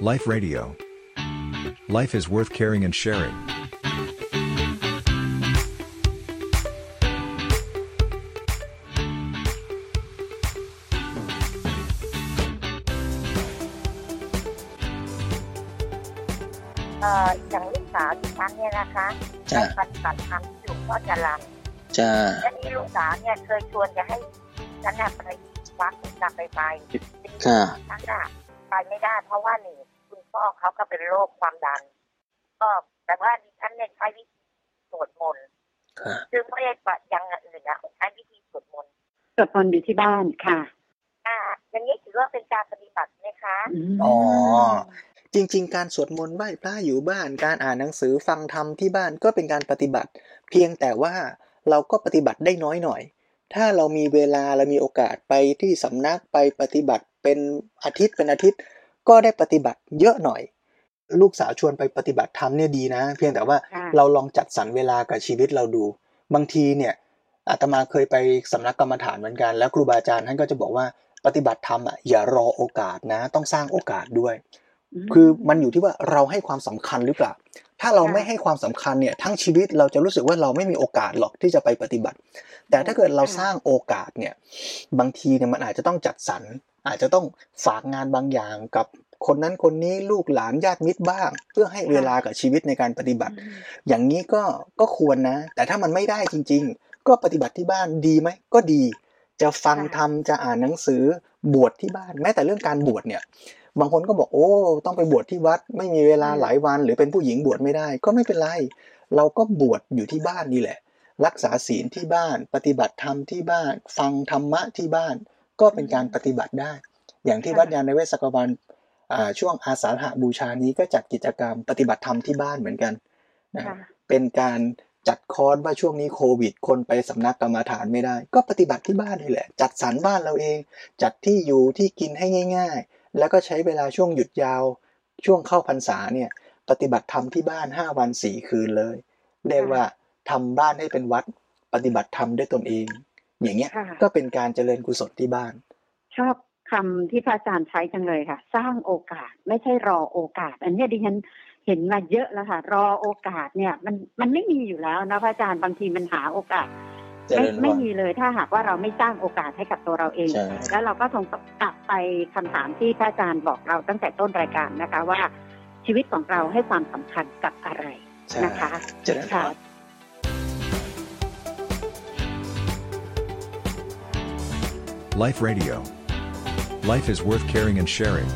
Life Radio. Life is worth caring and sharing. เอ่ออย่างลูกสาวดิฉันเนี่ยนะคะจ้ะไปปฏิบัติธรรมที่หลวงพ่อจรัญจ้าและนี่ลูกสาวเนี่ยเคยชวนจะให้ฉันน่ะไปวัดจะไปไปค่ะ ฉันน่ะไปไม่ได้เพราะว่าหนึ่งคุณ พ่อเขาก็เป็นโรคความดัน ก็แต่ว่าดิฉันเนี่ยใช้วิธีสวดมนต์ค่ะคือไม่ได้ปะอยังอื่นนะใช้วิธีสวดมนต์สวดมนต์อยู่ที่บ้านค่ะ อ่า อย่างนี้ถือว่าเป็นการปฏิบัติไหมคะมอ๋อจริง ๆ การสวดมนต์ไหว้พระอยู่บ้าน การอ่านหนังสือฟังธรรมที่บ้านก็เป็นการปฏิบัติ เพียงแต่ว่าเราก็ปฏิบัติได้น้อยหน่อย ถ้าเรามีเวลาเรามีโอกาสไปที่สำนักไปปฏิบัติเป็นอาทิตย์เป็นอาทิตย์ ก็ได้ปฏิบัติเยอะหน่อย ลูกสาวชวนไปปฏิบัติธรรมเนี่ยดีนะ เพียงแต่ว่าค่ะเราลองจัดสรรเวลากับชีวิตเราดู บางทีเนี่ยอาตมาเคยไปสำนักกรรมฐานเหมือนกัน แล้วครูบาอาจารย์ท่านก็จะบอกว่าปฏิบัติธรรมอะอย่ารอโอกาสนะ ต้องสร้างโอกาสด้วยมคือมันอยู่ที่ว่าเราให้ความสำคัญหรือเปล่า ถ้าเราค่ะไม่ให้ความสำคัญเนี่ยทั้งชีวิตเราจะรู้สึกว่าเราไม่มีโอกาสหรอกที่จะไปปฏิบัติ แต่ถ้าเกิดเราสร้างโอกาสเนี่ยบางทีเนี่ยมันอาจจะต้องจัดสรรอาจจะต้องฝากงานบางอย่างกับคนนั้นคนนี้ลูกหลานญาติมิตรบ้าง เพื่อให้เวลากับชีวิตในการปฏิบัติ อย่างนี้ก็ก็ควรนะ แต่ถ้ามันไม่ได้จริง ๆ ก็ปฏิบัติที่บ้านดีไหมก็ดี จะฟังค่ะธรรมจะอ่านหนังสือบวชที่บ้าน แม้แต่เรื่องการบวชเนี่ย บางคนก็บอกโอ้ต้องไปบวชที่วัด ไม่มีเวลาหลายวัน หรือเป็นผู้หญิงบวชไม่ได้ ก็ไม่เป็นไร เราก็บวชอยู่ที่บ้านนี่แหละ รักษาศีลที่บ้าน ปฏิบัติธรรมที่บ้าน ฟังธรรมะที่บ้าน ก็เป็นการปฏิบัติได้ อย่างที่วัดยานในเวศกวันอ่าช่วงอาสาฬหบูชานี้ก็จัดกิจกรรมปฏิบัติธรรมที่บ้านเหมือนกันนะค่ะเป็นการจัดคอร์สว่าช่วงนี้โควิด คนไปสำนักกรรมฐานไม่ได้ ก็ปฏิบัติที่บ้านนี่แหละ จัดสรรบ้านเราเอง จัดที่อยู่ที่กินให้ง่ายๆ แล้วก็ใช้เวลาช่วงหยุดยาวช่วงเข้าพรรษาเนี่ยปฏิบัติธรรมที่บ้าน 5 วัน 4 คืนเลย เรียกว่าทำบ้านให้เป็นวัดปฏิบัติธรรมด้วยตนเอง อย่างเงี้ยค่ะก็เป็นการเจริญกุศลที่บ้าน ชอบคำที่พระอาจารย์ใช้จังเลยค่ะ สร้างโอกาสไม่ใช่รอโอกาส อันเนี้ยดิฉันเห็นมาเยอะแล้วค่ะ รอโอกาสเนี่ยมันมันไม่มีอยู่แล้วนะพระอาจารย์บางทีมันหาโอกาสเจ ไม่ริญพรไม่มีเลยถ้าหากว่าเราไม่สร้างโอกาสให้กับตัวเราเองใช่แล้วเราก็คงกลับไปคำถามที่พระอาจารย์บอกเราตั้งแต่ต้นรายการนะคะว่าชีวิตของเราให้ความสำคัญกับอะไรใช่นะคะเจริญพค่ะร Life Radio. Life is worth caring and sharing.